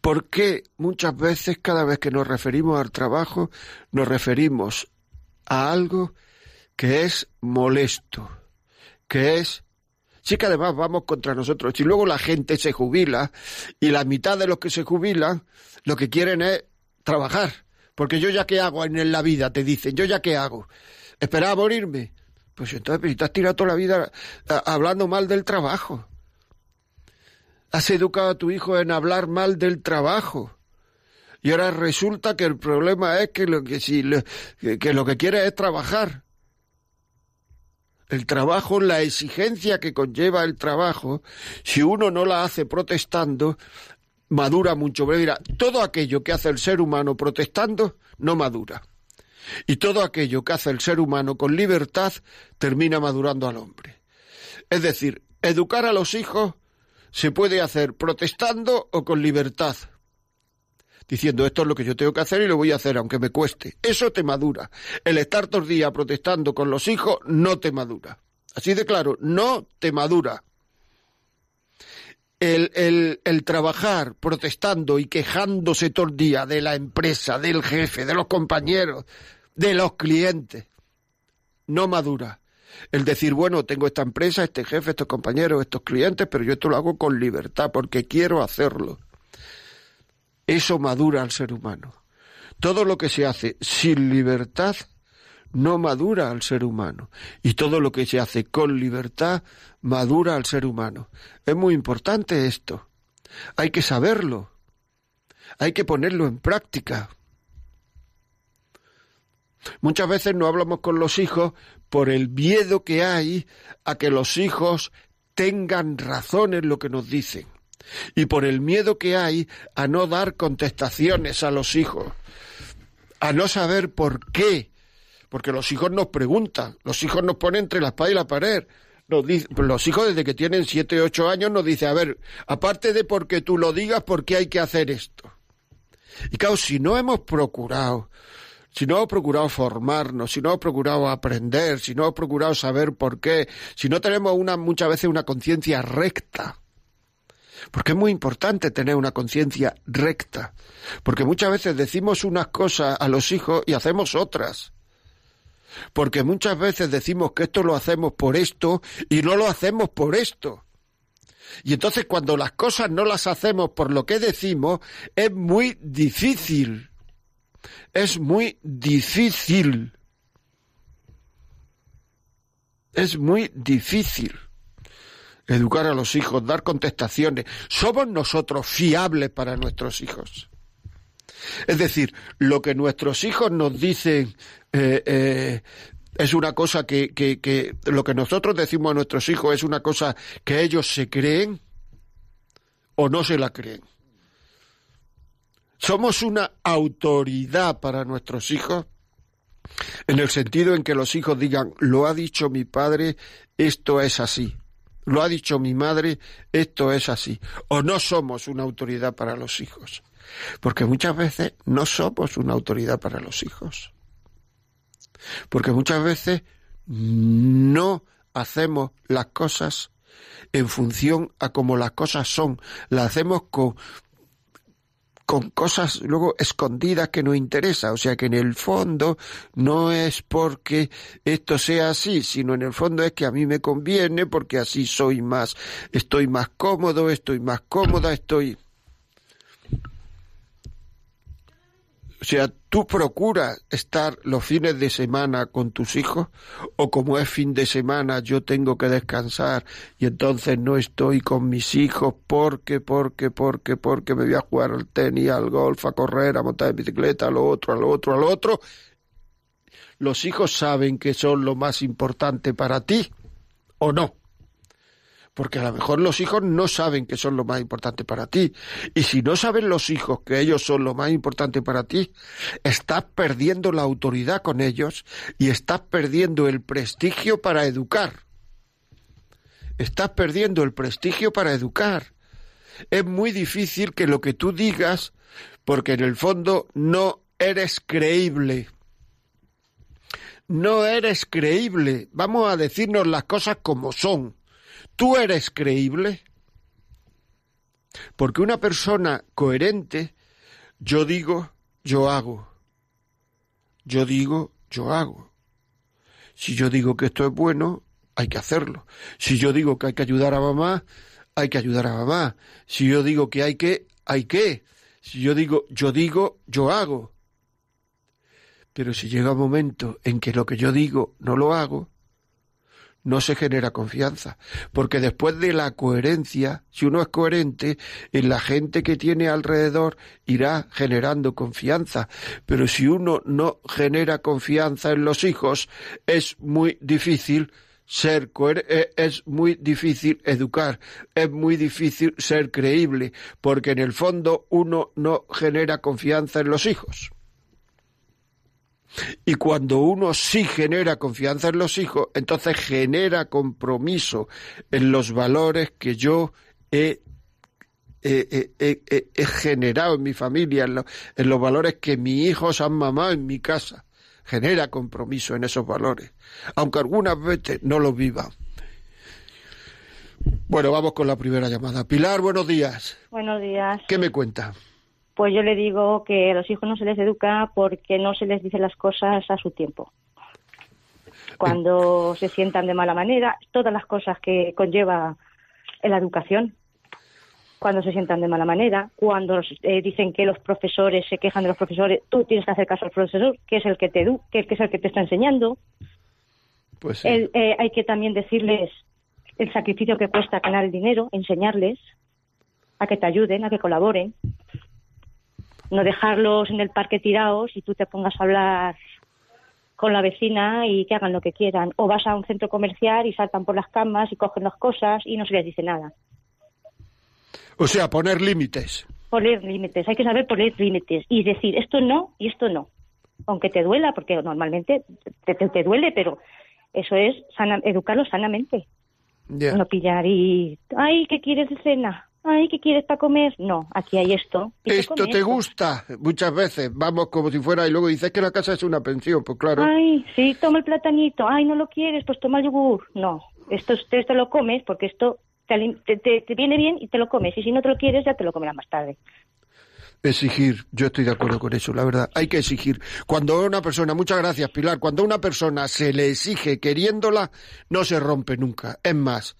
¿Por qué muchas veces cada vez que nos referimos al trabajo nos referimos a algo que es molesto, que es Sí que además vamos contra nosotros. Y luego la gente se jubila y la mitad de los que se jubilan lo que quieren es trabajar. Porque yo ya qué hago en la vida, te dicen, yo ya qué hago. ¿Esperar a morirme? Pues entonces te has tirado toda la vida hablando mal del trabajo. Has educado a tu hijo en hablar mal del trabajo. Y ahora resulta que el problema es que lo que, si, que lo que quiere es trabajar el trabajo, la exigencia que conlleva el trabajo, si uno no la hace protestando, madura mucho. Mira, todo aquello que hace el ser humano protestando no madura. Y todo aquello que hace el ser humano con libertad termina madurando al hombre. Es decir, educar a los hijos se puede hacer protestando o con libertad diciendo esto es lo que yo tengo que hacer y lo voy a hacer aunque me cueste. Eso te madura. El estar todos los días protestando con los hijos no te madura. Así de claro, no te madura. El, el, trabajar protestando y quejándose todo el día de la empresa, del jefe, de los compañeros, de los clientes, no madura. El decir, bueno, tengo esta empresa, este jefe, estos compañeros, estos clientes, pero yo esto lo hago con libertad porque quiero hacerlo. Eso madura al ser humano. Todo lo que se hace sin libertad no madura al ser humano. Y todo lo que se hace con libertad madura al ser humano. Es muy importante esto. Hay que saberlo. Hay que ponerlo en práctica. Muchas veces no hablamos con los hijos por el miedo que hay a que los hijos tengan razón en lo que nos dicen y por el miedo que hay a no dar contestaciones a los hijos, a no saber por qué, porque los hijos nos preguntan, los hijos nos ponen entre la espada y la pared. los hijos desde que tienen siete, ocho años nos dicen, a ver, aparte de porque tú lo digas, ¿por qué hay que hacer esto? Y claro, si no hemos procurado, si no hemos procurado formarnos, si no hemos procurado aprender, si no hemos procurado saber por qué, si no tenemos una, muchas veces una conciencia recta, porque es muy importante tener una conciencia recta. Porque muchas veces decimos unas cosas a los hijos y hacemos otras. Porque muchas veces decimos que esto lo hacemos por esto y no lo hacemos por esto. Y entonces cuando las cosas no las hacemos por lo que decimos, es muy difícil. Es muy difícil. Es muy difícil educar a los hijos, dar contestaciones. ¿Somos nosotros fiables para nuestros hijos? Es decir, lo que nuestros hijos nos dicen eh, eh, es una cosa que, lo que nosotros decimos a nuestros hijos es una cosa que ellos se creen o no se la creen. Somos una autoridad para nuestros hijos en el sentido en que los hijos digan, lo ha dicho mi padre, esto es así lo ha dicho mi madre, esto es así. O no somos una autoridad para los hijos. Porque muchas veces no somos una autoridad para los hijos. Porque muchas veces no hacemos las cosas en función a como las cosas son. Las hacemos con con cosas luego escondidas que nos interesa. O sea que en el fondo no es porque esto sea así, sino en el fondo es que a mí me conviene porque así soy más, estoy más cómodo, estoy más cómoda, estoy... O sea, ¿tú procuras estar los fines de semana con tus hijos? ¿O como es fin de semana yo tengo que descansar y entonces no estoy con mis hijos porque, porque, porque, porque me voy a jugar al tenis, al golf, a correr, a montar en bicicleta, a lo otro, a lo otro, a lo otro? ¿Los hijos saben que son lo más importante para ti o no? Porque a lo mejor los hijos no saben que son lo más importante para ti. Y si no saben los hijos que ellos son lo más importante para ti, estás perdiendo la autoridad con ellos y estás perdiendo el prestigio para educar. Estás perdiendo el prestigio para educar. Es muy difícil que lo que tú digas, porque en el fondo no eres creíble no eres creíble. Vamos a decirnos las cosas como son. ¿Tú eres creíble? Porque una persona coherente, yo digo, yo hago. Yo digo, yo hago. Si yo digo que esto es bueno, hay que hacerlo. Si yo digo que hay que ayudar a mamá, hay que ayudar a mamá. Si yo digo que hay que, hay que. Si yo digo, yo digo, yo hago. Pero si llega un momento en que lo que yo digo no lo hago, no se genera confianza. Porque después de la coherencia, si uno es coherente, en la gente que tiene alrededor irá generando confianza. Pero si uno no genera confianza en los hijos, es muy difícil ser eh, es muy difícil educar, es muy difícil ser creíble, porque en el fondo uno no genera confianza en los hijos. Y cuando uno sí genera confianza en los hijos, entonces genera compromiso en los valores que yo he, generado en mi familia, en, los valores que mis hijos han mamado en mi casa. Genera compromiso en esos valores, aunque algunas veces no los viva. Bueno, vamos con la primera llamada. Pilar, buenos días. Buenos días. ¿Qué me cuenta? Pues yo le digo que a los hijos no se les educa porque no se les dice las cosas a su tiempo. Cuando se sientan de mala manera, todas las cosas que conlleva la educación, cuando se sientan de mala manera, cuando eh, dicen que los profesores se quejan de los profesores, tú tienes que hacer caso al profesor, que es el que te que es el que te está enseñando. Pues eh, hay que también decirles el sacrificio que cuesta ganar el dinero, enseñarles a que te ayuden, a que colaboren no dejarlos en el parque tirados y tú te pongas a hablar con la vecina y que hagan lo que quieran. O vas a un centro comercial y saltan por las camas y cogen las cosas y no se les dice nada. O sea, poner límites. Poner límites, hay que saber poner límites y decir esto no y esto no. Aunque te duela, porque normalmente te, te, duele, pero eso es educarlo sanamente. No pillar y, ay, ¿qué quieres de cena? Ay, ¿qué quieres para comer? No, aquí hay esto. Esto te gusta, muchas veces, vamos como si fuera, y luego dices que la casa es una pensión, pues claro. Ay, sí, toma el platanito, ay, no lo quieres, pues toma el yogur. No, esto, esto lo comes porque esto te, te, viene bien y te lo comes, y si no te lo quieres ya te lo comerás más tarde. Exigir, yo estoy de acuerdo con eso, la verdad, hay que exigir. Cuando una persona, muchas gracias Pilar, cuando una persona se le exige queriéndola, no se rompe nunca. Es más,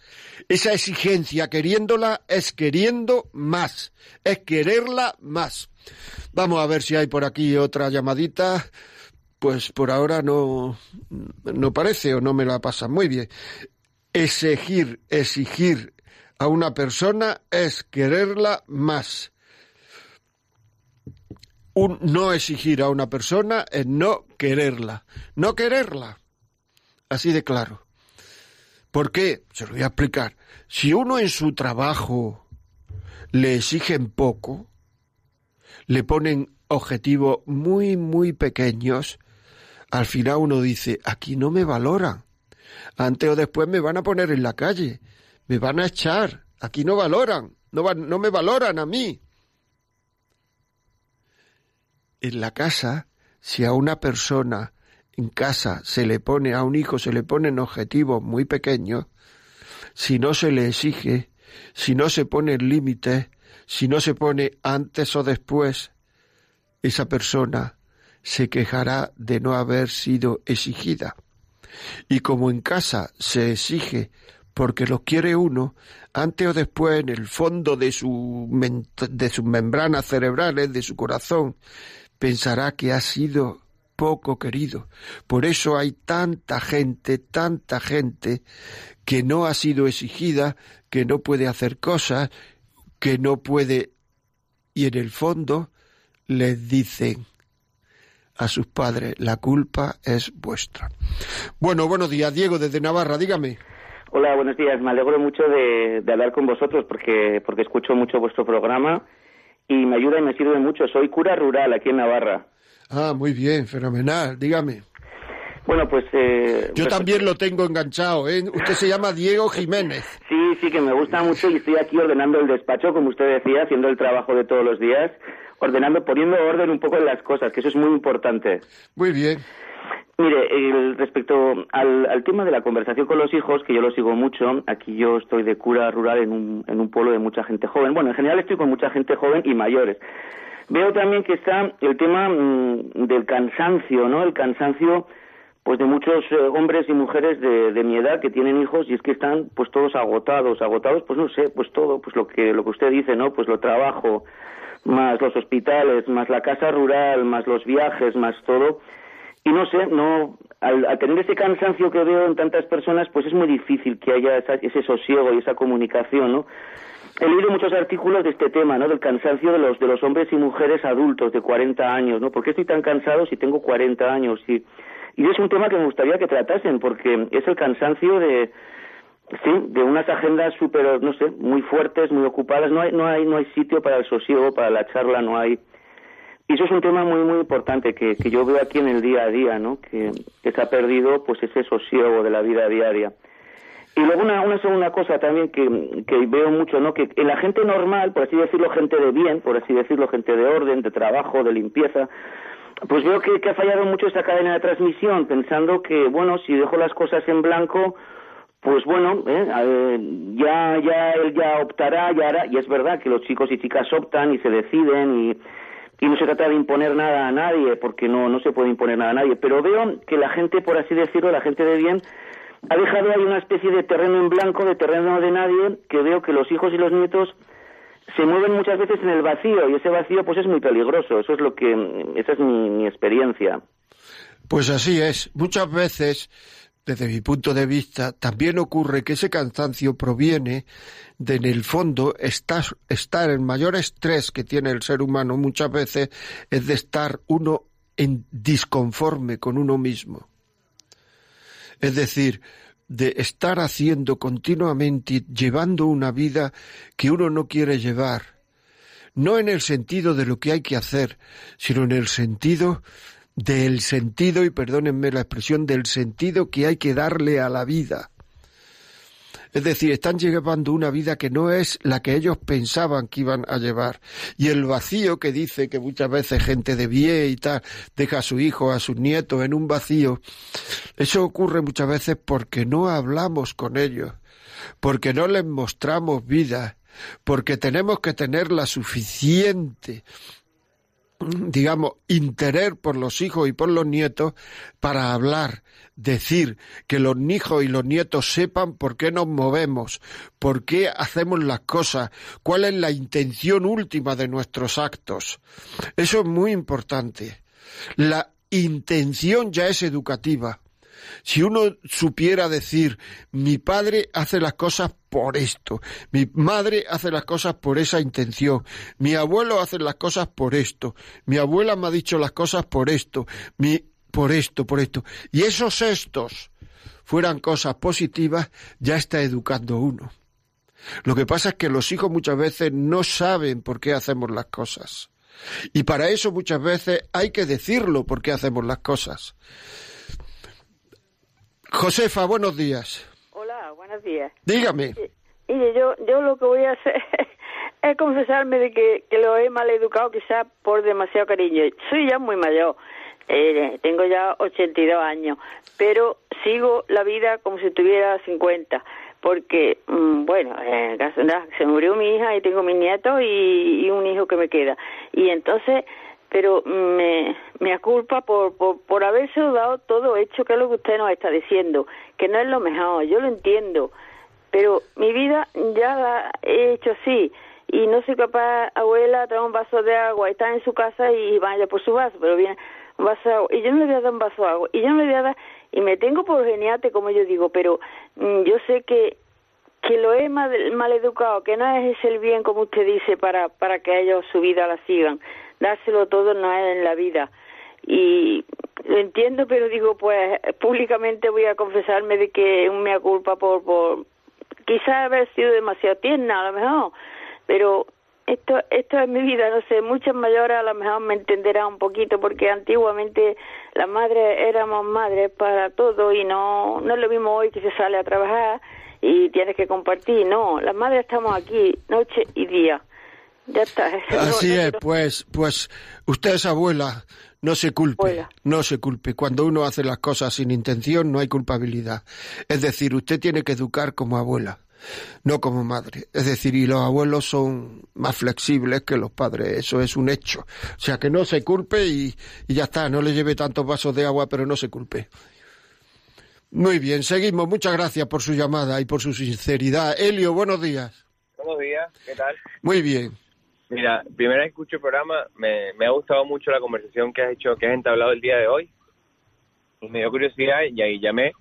esa exigencia queriéndola es queriendo más, es quererla más. Vamos a ver si hay por aquí otra llamadita. Pues por ahora no, no parece o no me la pasa muy bien. Exigir, exigir a una persona es quererla más un no exigir a una persona es no quererla. No quererla. Así de claro. ¿Por qué? Se lo voy a explicar. Si uno en su trabajo le exigen poco, le ponen objetivos muy, muy pequeños, al final uno dice, aquí no me valoran. Antes o después me van a poner en la calle, me van a echar, aquí no valoran, no, no me valoran a mí en la casa, si a una persona en casa se le pone, a un hijo se le ponen objetivos muy pequeños, si no se le exige, si no se pone límites, si no se pone antes o después, esa persona se quejará de no haber sido exigida. Y como en casa se exige porque lo quiere uno, antes o después en el fondo de, su, de sus membranas cerebrales, de su corazón, pensará que ha sido poco querido. Por eso hay tanta gente, tanta gente que no ha sido exigida, que no puede hacer cosas, que no puede... Y en el fondo les dicen a sus padres, la culpa es vuestra. Bueno, buenos días, Diego, desde Navarra, dígame. Hola, buenos días. Me alegro mucho de, hablar con vosotros porque, porque escucho mucho vuestro programa y me ayuda y me sirve mucho. Soy cura rural aquí en Navarra. Ah, muy bien, fenomenal. Dígame. Bueno, pues... Eh, Yo pues- también lo tengo enganchado, ¿eh? Usted se llama Diego Jiménez. Sí, sí, que me gusta mucho y estoy aquí ordenando el despacho, como usted decía, haciendo el trabajo de todos los días, ordenando, poniendo orden un poco en las cosas, que eso es muy importante. Muy bien. Mire, el- respecto al, tema de la conversación con los hijos, que yo lo sigo mucho, aquí yo estoy de cura rural en un, en un pueblo de mucha gente joven. Bueno, en general estoy con mucha gente joven y mayores. Veo también que está el tema mm, del cansancio, ¿no? El cansancio pues de muchos eh, hombres y mujeres de, de mi edad que tienen hijos y es que están pues todos agotados, agotados pues no sé, pues todo, pues lo que lo que usted dice, ¿no? Pues lo trabajo, más los hospitales, más la casa rural, más los viajes, más todo. Y no sé, no al, tener ese cansancio que veo en tantas personas, pues es muy difícil que haya esa- ese sosiego y esa comunicación, ¿no? He leído muchos artículos de este tema, ¿no? Del cansancio de los de los hombres y mujeres adultos de 40 años, ¿no? ¿Por qué estoy tan cansado si tengo 40 años? Y, y es un tema que me gustaría que tratasen, porque es el cansancio de, sí, de unas agendas súper, no sé, muy fuertes, muy ocupadas. No hay, no hay, no hay sitio para el sosiego, para la charla, no hay. Y eso es un tema muy, muy importante que, que yo veo aquí en el día a día, ¿no? Que, que se ha perdido, pues, ese sosiego de la vida diaria. Y luego una, una segunda cosa también que, que veo mucho, ¿no? Que en la gente normal, por así decirlo, gente de bien, por así decirlo, gente de orden, de trabajo, de limpieza, pues veo que, ha fallado mucho esa cadena de transmisión, pensando que, bueno, si dejo las cosas en blanco, pues bueno. Eh, ya, ya él ya optará, ya hará, y es verdad que los chicos y chicas optan y se deciden y, y no se trata de imponer nada a nadie, porque no, no se puede imponer nada a nadie, pero veo que la gente, por así decirlo, la gente de bien, ha dejado ahí una especie de terreno en blanco, de terreno de nadie, que veo que los hijos y los nietos se mueven muchas veces en el vacío y ese vacío pues es muy peligroso, eso es lo que, esa es mi, mi experiencia. Pues así es. Muchas veces, desde mi punto de vista, también ocurre que ese cansancio proviene de, en el fondo, estar, estar el mayor estrés que tiene el ser humano muchas veces es de estar uno en disconforme con uno mismo. Es decir, de estar haciendo continuamente, llevando una vida que uno no quiere llevar. No en el sentido de lo que hay que hacer, sino en el sentido del sentido, y perdónenme la expresión, del sentido que hay que darle a la vida. Es decir, están llevando una vida que no es la que ellos pensaban que iban a llevar. Y el vacío que dice que muchas veces gente de bien y tal deja a su hijo, a sus nietos en un vacío, eso ocurre muchas veces porque no hablamos con ellos, porque no les mostramos vida, porque tenemos que tener la suficiente digamos, interés por los hijos y por los nietos para hablar, decir que los hijos y los nietos sepan por qué nos movemos, por qué hacemos las cosas, cuál es la intención última de nuestros actos. Eso es muy importante. La intención ya es educativa. Si uno supiera decir, mi padre hace las cosas por esto, mi madre hace las cosas por esa intención, mi abuelo hace las cosas por esto, mi abuela me ha dicho las cosas por esto, mi, por esto, por esto, y esos estos fueran cosas positivas, ya está educando uno. Lo que pasa es que los hijos muchas veces no saben por qué hacemos las cosas. Y para eso muchas veces hay que decirlo por qué hacemos las cosas. Josefa, buenos días. Buenos días. Dígame. Mire, yo, yo lo que voy a hacer es confesarme de que, que lo he mal educado quizás por demasiado cariño. Soy ya muy mayor, eh, tengo ya 82 años, pero sigo la vida como si tuviera 50, porque, mm, bueno, eh, caso- se murió mi hija y tengo mis nietos y, y un hijo que me queda. Y entonces pero me, me aculpa por, por, por haberse dado todo hecho, que es lo que usted nos está diciendo, que no es lo mejor, yo lo entiendo, pero mi vida ya la he hecho así, y no soy capaz, abuela, trae un vaso de agua, está en su casa y vaya por su vaso, pero viene un vaso de agua, y yo no le voy a dar un vaso de agua, y yo no le voy a dar, y me tengo por geniate, como yo digo, pero mm, yo sé que que lo he mal, mal educado, que no es el bien como usted dice para, para que ellos su vida la sigan. Dárselo todo no es en la vida. Y lo entiendo, pero digo, pues públicamente voy a confesarme de que es mea culpa por, por quizás haber sido demasiado tierna, a lo mejor, pero esto esto es mi vida, no sé, muchas mayores a lo mejor me entenderán un poquito porque antiguamente las madres éramos madres para todo y no no es lo mismo hoy que se sale a trabajar y tienes que compartir, no, las madres estamos aquí noche y día. Ya está. Así No- es, pues, pues usted es abuela, no se culpe, Abuela. no se culpe. Cuando uno hace las cosas sin intención no hay culpabilidad. Es decir, usted tiene que educar como abuela, no como madre. Es decir, y los abuelos son más flexibles que los padres, eso es un hecho. O sea, que no se culpe y, y ya está, no le lleve tantos vasos de agua, pero no se culpe. Muy bien, seguimos. Muchas gracias por su llamada y por su sinceridad. Elio, buenos días. Buenos días, ¿qué tal? Muy bien. Mira, primera vez que escucho el programa, me, ha gustado mucho la conversación que has hecho, que has entablado el día de hoy. Y me dio curiosidad y ahí llamé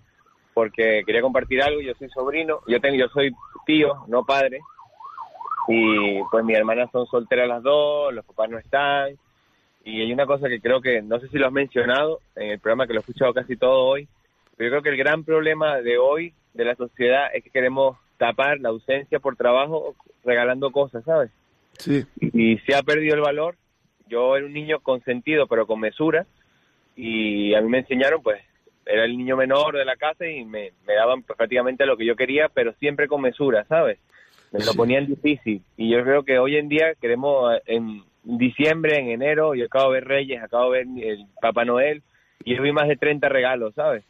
porque quería compartir algo. Yo soy sobrino, yo tengo, yo soy tío, no padre. Y pues mis hermanas son solteras las dos, los papás no están. Y hay una cosa que creo que, no sé si lo has mencionado en el programa, que lo he escuchado casi todo hoy, pero yo creo que el gran problema de hoy de la sociedad es que queremos tapar la ausencia por trabajo regalando cosas, ¿sabes? Sí. y se ha perdido el valor. Yo era un niño consentido, pero con mesura, y a mí me enseñaron, pues, era el niño menor de la casa y me, me daban pues, prácticamente lo que yo quería, pero siempre con mesura, ¿sabes? Me lo Sí. ponían difícil. Y yo creo que hoy en día queremos, en diciembre, en enero, yo acabo de ver Reyes, acabo de ver el Papá Noel, y yo vi más de 30 regalos, ¿sabes?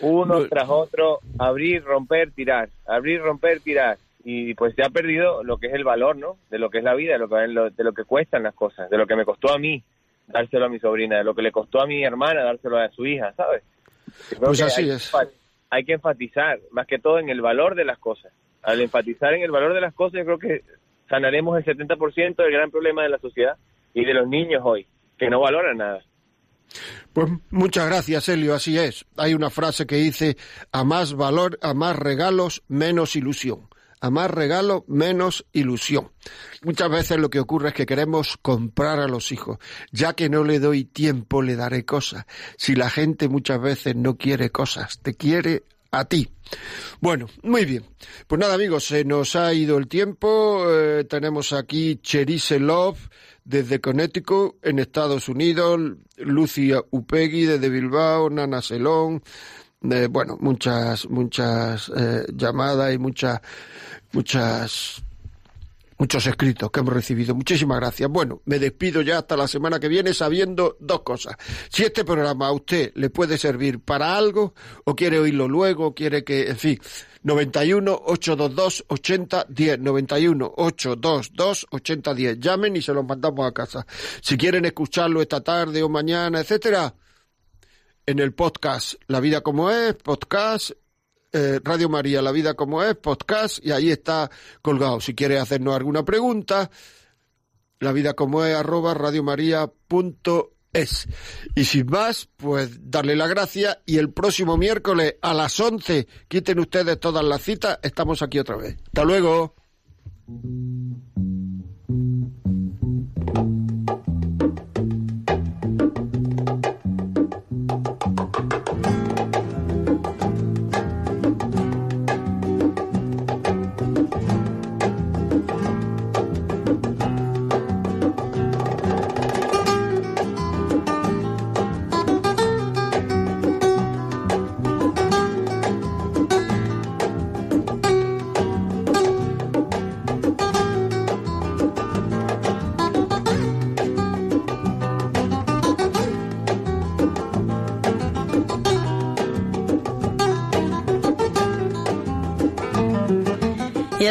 Uno No- tras otro, abrir, romper, tirar, abrir, romper, tirar. Y pues se ha perdido lo que es el valor, ¿no? De lo que es la vida, de lo que, de lo que cuestan las cosas, de lo que me costó a mí dárselo a mi sobrina, de lo que le costó a mi hermana dárselo a su hija, ¿sabes? Creo Pues así hay, es. Que, hay que enfatizar, más que todo, en el valor de las cosas. Al enfatizar en el valor de las cosas, yo creo que sanaremos el 70% del gran problema de la sociedad y de los niños hoy, que no valoran nada. Pues muchas gracias, Elio, así es. Hay una frase que dice, a más valor, a más regalos, menos ilusión. A más regalos, menos ilusión. Muchas veces lo que ocurre es que queremos comprar a los hijos. Ya que no le doy tiempo, le daré cosas. Si la gente muchas veces no quiere cosas, te quiere a ti. Bueno, muy bien. Pues nada, amigos, se nos ha ido el tiempo. Eh, tenemos aquí Cherise Love desde Connecticut, en Estados Unidos, Lucia Upegui desde Bilbao, Nana Selón, bueno, muchas, muchas eh, llamadas y muchas, muchas muchos escritos que hemos recibido. Muchísimas gracias. Bueno, me despido ya hasta la semana que viene sabiendo dos cosas. Si este programa a usted le puede servir para algo, o quiere oírlo luego, quiere que, en fin, 91 822 8010 91 822 8010 llamen y se los mandamos a casa. Si quieren escucharlo esta tarde o mañana, etcétera, en el podcast La vida como es, podcast eh, Radio María, La Vida como es, podcast, y ahí está colgado. Si quiere hacernos alguna pregunta, la vida como es, arroba radiomaria.es. Y sin más, pues darle la gracia y el próximo miércoles a las 11, quiten ustedes todas las citas, estamos aquí otra vez. Hasta luego.